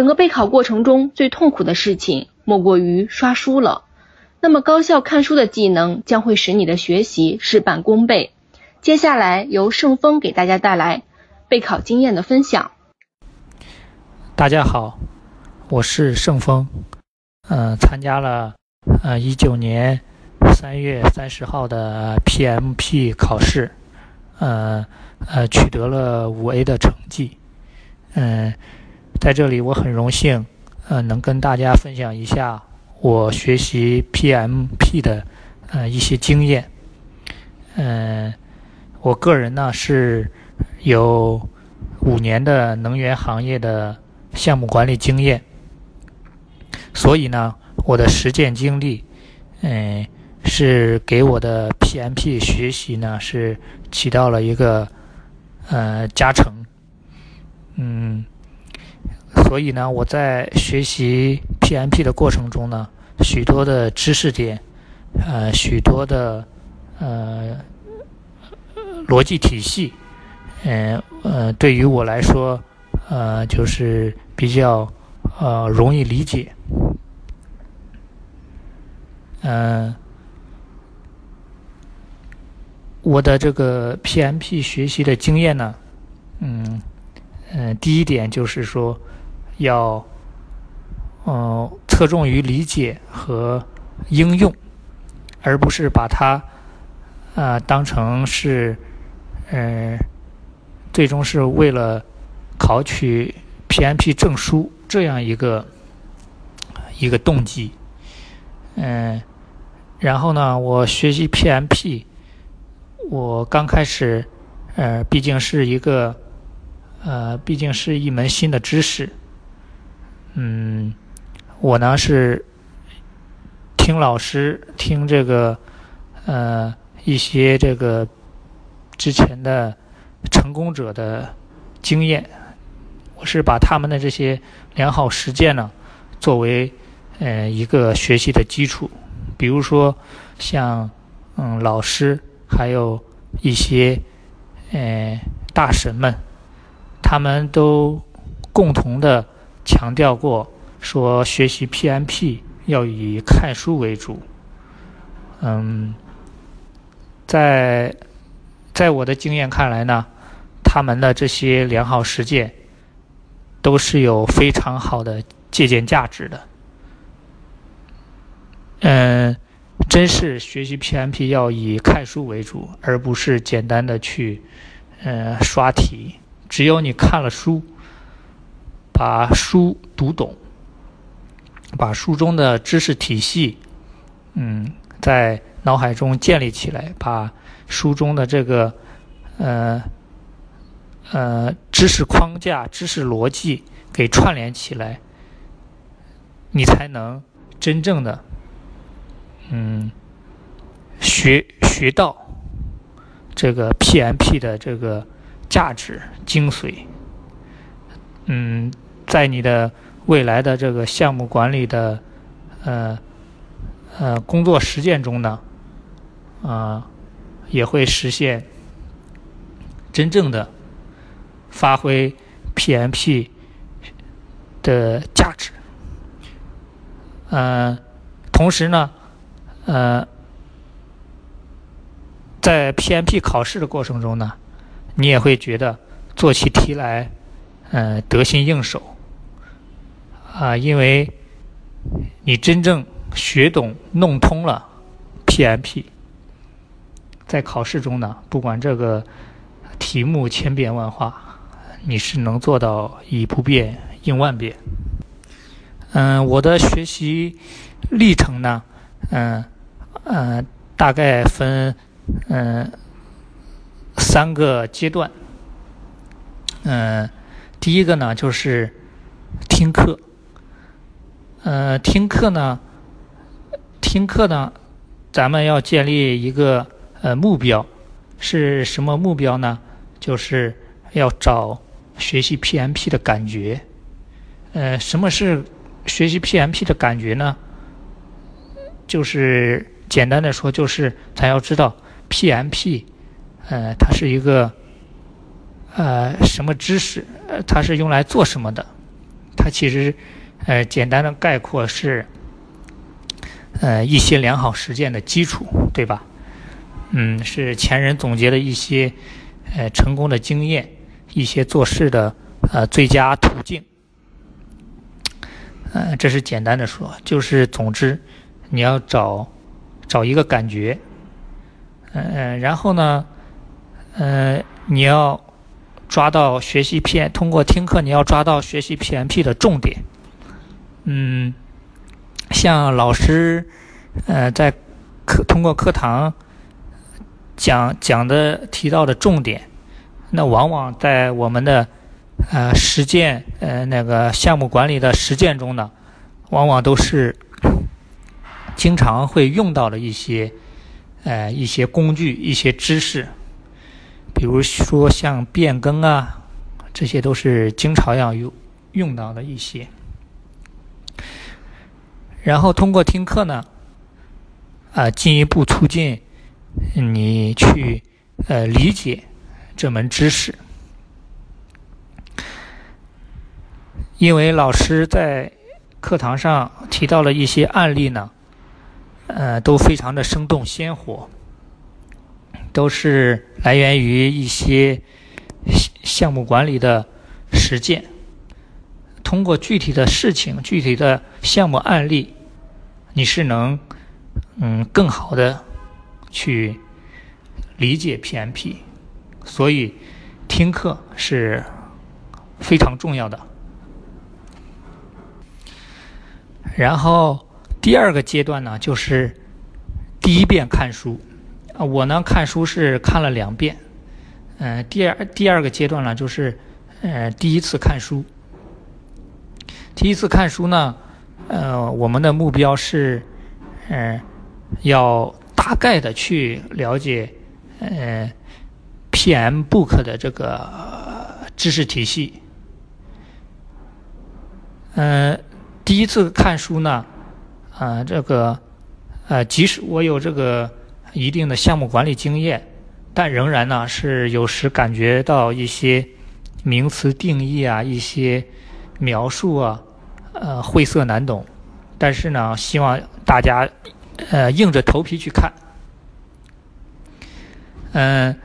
整个备考过程中最痛苦的事情莫过于刷书了。那么高效看书的技能将会使你的学习事半功倍。接下来由盛峰给大家带来备考经验的分享。大家好，我是盛峰，嗯，参加了呃一九年三月三十号的 PMP 考试，呃呃取得了五 A 的成绩，嗯，在这里我很荣幸，呃能跟大家分享一下。我学习 PMP 的呃一些经验，嗯，我个人呢是有五年的能源行业的项目管理经验，所以呢，我的实践经历，嗯，是给我的 PMP 学习呢是起到了一个呃加成，嗯。所以呢，我在学习 PMP 的过程中呢，许多的知识点，呃，许多的呃逻辑体系，嗯呃，对于我来说，呃，就是比较呃容易理解。嗯，我的这个 PMP 学习的经验呢，嗯嗯，第一点就是说。要，嗯，侧重于理解和应用，而不是把它，啊，当成是，嗯，最终是为了考取 PMP 证书这样一个一个动机。嗯，然后呢，我学习 PMP，我刚开始，呃，毕竟是一个，呃，毕竟是一门新的知识。嗯，我呢是听老师听这个呃一些这个之前的成功者的经验，我是把他们的这些良好实践呢作为呃一个学习的基础。比如说像嗯老师还有一些呃大神们，他们都共同的。强调过说学习 PMP 要以看书为主，嗯，在在我的经验看来呢，他们的这些良好实践都是有非常好的借鉴价值的。嗯，真是学习 PMP 要以看书为主，而不是简单的去嗯刷题。只有你看了书。把书读懂，把书中的知识体系，嗯，在脑海中建立起来，把书中的这个呃呃知识框架、知识逻辑给串联起来，你才能真正的嗯学学到这个 PMP 的这个价值精髓，嗯。在你的未来的这个项目管理的呃呃工作实践中呢，啊，也会实现真正的发挥 PMP 的价值。嗯，同时呢，呃，在 PMP 考试的过程中呢，你也会觉得做起题来，嗯，得心应手。啊，因为你真正学懂、弄通了 PMP，在考试中呢，不管这个题目千变万化，你是能做到以不变应万变。嗯，我的学习历程呢，嗯嗯，大概分嗯三个阶段。嗯，第一个呢就是听课。呃，听课呢，听课呢，咱们要建立一个呃目标，是什么目标呢？就是要找学习 PMP 的感觉。呃，什么是学习 PMP 的感觉呢？就是简单的说，就是咱要知道 PMP，呃，它是一个呃什么知识，呃，它是用来做什么的。它其实呃简单的概括是呃一些良好实践的基础，对吧？嗯，是前人总结的一些呃成功的经验，一些做事的呃最佳途径。呃，这是简单的说，就是总之你要找找一个感觉，嗯，然后呢，呃，你要抓到学习 P，通过听课你要抓到学习 PMP 的重点。嗯，像老师呃在课通过课堂。讲讲的提到的重点，那往往在我们的呃实践呃那个项目管理的实践中呢，往往都是经常会用到的一些呃一些工具、一些知识，比如说像变更啊，这些都是经常要用用到的一些。然后通过听课呢，啊进一步促进。你去呃理解这门知识，因为老师在课堂上提到了一些案例呢，呃都非常的生动鲜活，都是来源于一些项目管理的实践。通过具体的事情、具体的项目案例，你是能嗯更好的。去理解 PMP，所以听课是非常重要的。然后第二个阶段呢，就是第一遍看书。啊，我呢看书是看了两遍。嗯，第二第二个阶段呢，就是呃第一次看书。第一次看书呢，呃，我们的目标是嗯要。大概的去了解，呃，PM Book 的这个知识体系。嗯，第一次看书呢，啊，这个，呃，即使我有这个一定的项目管理经验，但仍然呢是有时感觉到一些名词定义啊，一些描述啊，呃，晦涩难懂。但是呢，希望大家。呃，硬着头皮去看。嗯，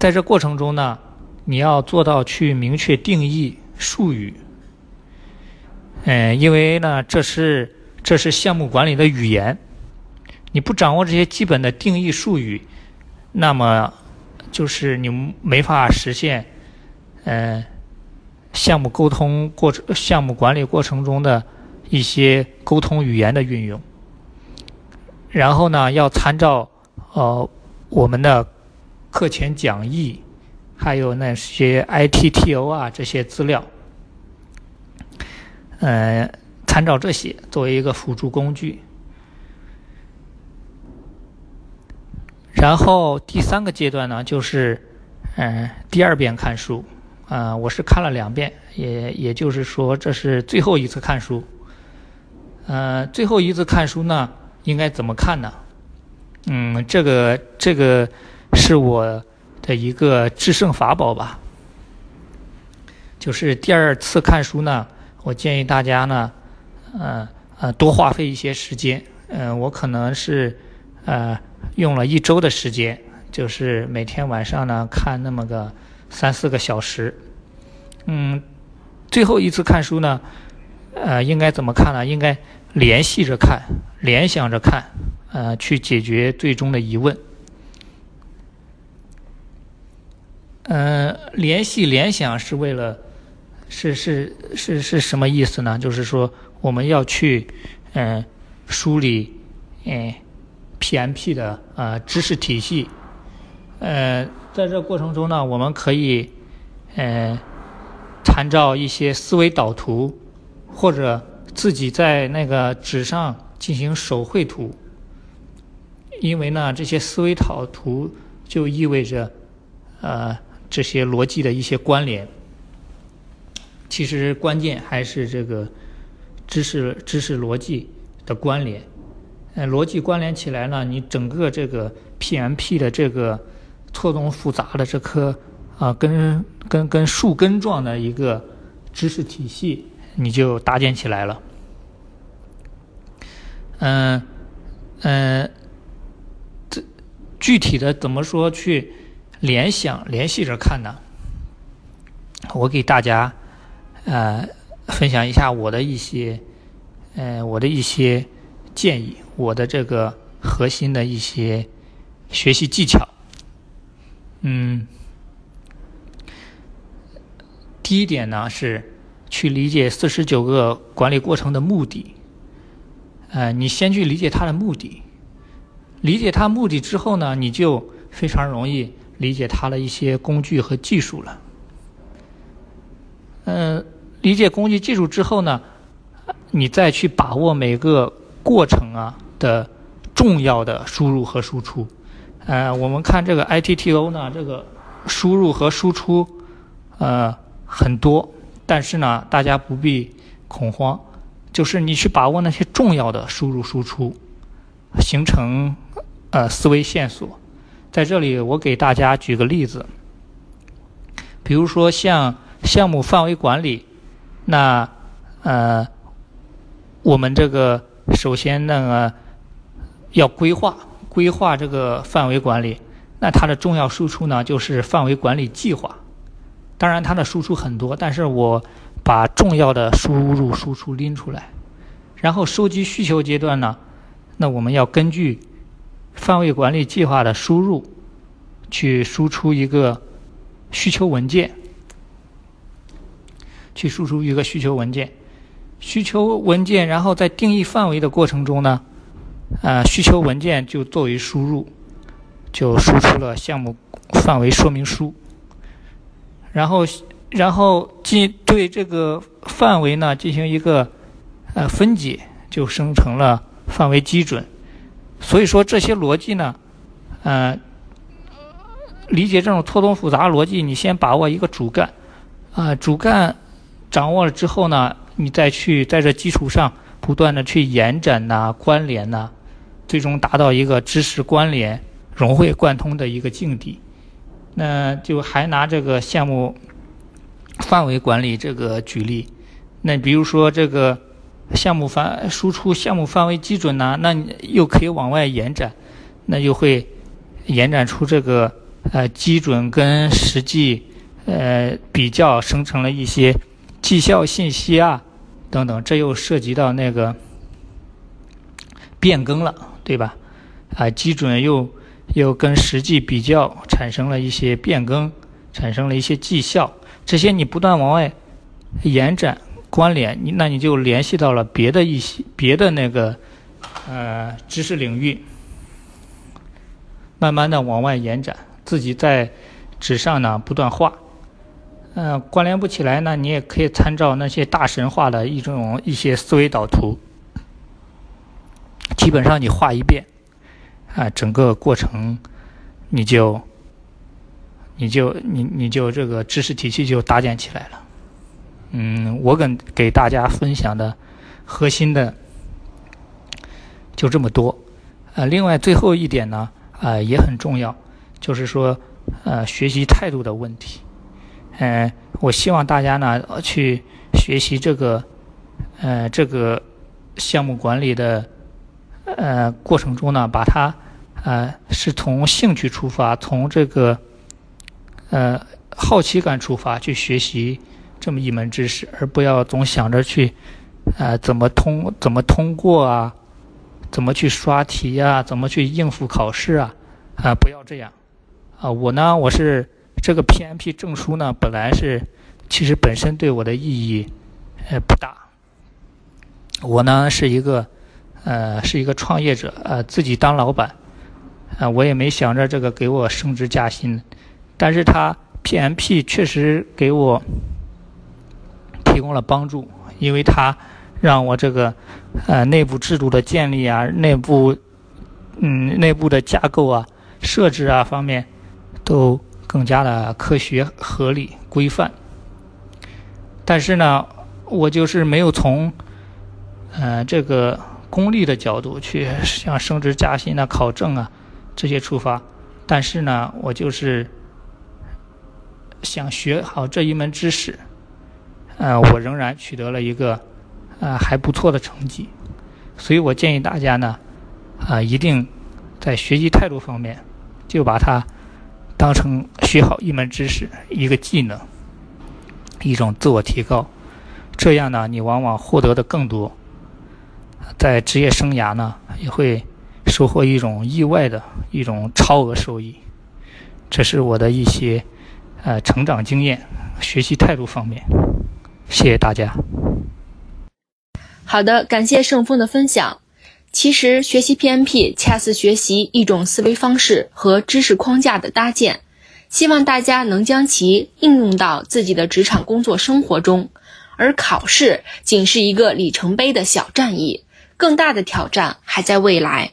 在这过程中呢，你要做到去明确定义术语。嗯，因为呢，这是这是项目管理的语言，你不掌握这些基本的定义术语，那么就是你没法实现嗯项目沟通过程、项目管理过程中的一些沟通语言的运用。然后呢，要参照呃我们的课前讲义，还有那些 ITTO 啊这些资料，嗯，参照这些作为一个辅助工具。然后第三个阶段呢，就是嗯第二遍看书，啊，我是看了两遍，也也就是说这是最后一次看书。嗯，最后一次看书呢。应该怎么看呢？嗯，这个这个是我的一个制胜法宝吧。就是第二次看书呢，我建议大家呢，呃呃，多花费一些时间。嗯，我可能是呃用了一周的时间，就是每天晚上呢看那么个三四个小时。嗯，最后一次看书呢，呃，应该怎么看呢？应该。联系着看，联想着看，呃，去解决最终的疑问。嗯，联系联想是为了，是是是是什么意思呢？就是说我们要去嗯梳理嗯 PMP 的呃知识体系。呃，在这过程中呢，我们可以嗯参照一些思维导图或者。自己在那个纸上进行手绘图，因为呢，这些思维导图就意味着，呃，这些逻辑的一些关联。其实关键还是这个知识知识逻辑的关联。呃，逻辑关联起来呢，你整个这个 PMP 的这个错综复杂的这颗啊，跟跟跟树根状的一个知识体系。你就搭建起来了。嗯嗯，这具体的怎么说去联想联系着看呢？我给大家呃分享一下我的一些呃我的一些建议，我的这个核心的一些学习技巧。嗯，第一点呢是去理解四十九个管理过程的目的。呃，你先去理解它的目的，理解它目的之后呢，你就非常容易理解它的一些工具和技术了。嗯，理解工具技术之后呢，你再去把握每个过程啊的重要的输入和输出。呃，我们看这个 ITTO 呢，这个输入和输出呃很多，但是呢，大家不必恐慌。就是你去把握那些重要的输入输出，形成呃思维线索。在这里，我给大家举个例子，比如说像项目范围管理，那呃我们这个首先那个要规划规划这个范围管理，那它的重要输出呢就是范围管理计划。当然，它的输出很多，但是我。把重要的输入输出拎出来，然后收集需求阶段呢，那我们要根据范围管理计划的输入，去输出一个需求文件，去输出一个需求文件，需求文件，然后在定义范围的过程中呢，啊，需求文件就作为输入，就输出了项目范围说明书，然后。然后进对这个范围呢进行一个呃分解，就生成了范围基准。所以说这些逻辑呢，呃，理解这种错综复杂逻辑，你先把握一个主干，啊，主干掌握了之后呢，你再去在这基础上不断的去延展呐、关联呐，最终达到一个知识关联、融会贯通的一个境地。那就还拿这个项目。范围管理这个举例，那比如说这个项目范输出项目范围基准呢，那又可以往外延展，那就会延展出这个呃基准跟实际呃比较，生成了一些绩效信息啊等等，这又涉及到那个变更了，对吧？啊，基准又又跟实际比较，产生了一些变更，产生了一些绩效。这些你不断往外延展关联，你那你就联系到了别的一些别的那个呃知识领域，慢慢的往外延展，自己在纸上呢不断画，嗯，关联不起来呢，你也可以参照那些大神画的一种一些思维导图，基本上你画一遍，啊，整个过程你就。你就你你就这个知识体系就搭建起来了，嗯，我跟给大家分享的核心的就这么多，呃，另外最后一点呢，啊也很重要，就是说呃学习态度的问题，嗯，我希望大家呢去学习这个呃这个项目管理的呃过程中呢，把它呃是从兴趣出发，从这个。呃，好奇感出发去学习这么一门知识，而不要总想着去，呃，怎么通怎么通过啊，怎么去刷题呀，怎么去应付考试啊，啊，不要这样。啊，我呢，我是这个 PMP 证书呢，本来是其实本身对我的意义呃不大。我呢是一个呃是一个创业者，呃自己当老板，啊，我也没想着这个给我升职加薪。但是它 PMP 确实给我提供了帮助，因为它让我这个呃内部制度的建立啊，内部嗯内部的架构啊、设置啊方面都更加的科学、合理、规范。但是呢，我就是没有从呃这个功利的角度去像升职加薪啊、考证啊这些出发，但是呢，我就是。想学好这一门知识，呃，我仍然取得了一个呃还不错的成绩。所以我建议大家呢，啊，一定在学习态度方面，就把它当成学好一门知识、一个技能，一种自我提高。这样呢，你往往获得的更多，在职业生涯呢，也会收获一种意外的一种超额收益。这是我的一些呃成长经验、学习态度方面。谢谢大家。好的，感谢盛峰的分享。其实学习 PMP 恰似学习一种思维方式和知识框架的搭建，希望大家能将其应用到自己的职场工作生活中。而考试仅是一个里程碑的小战役，更大的挑战还在未来。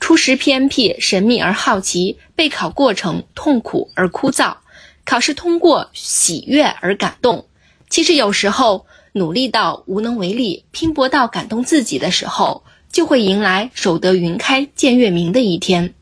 初识 PMP 神秘而好奇，备考过程痛苦而枯燥，考试通过喜悦而感动。其实有时候努力到无能为力，拼搏到感动自己的时候，就会迎来守得云开见月明的一天。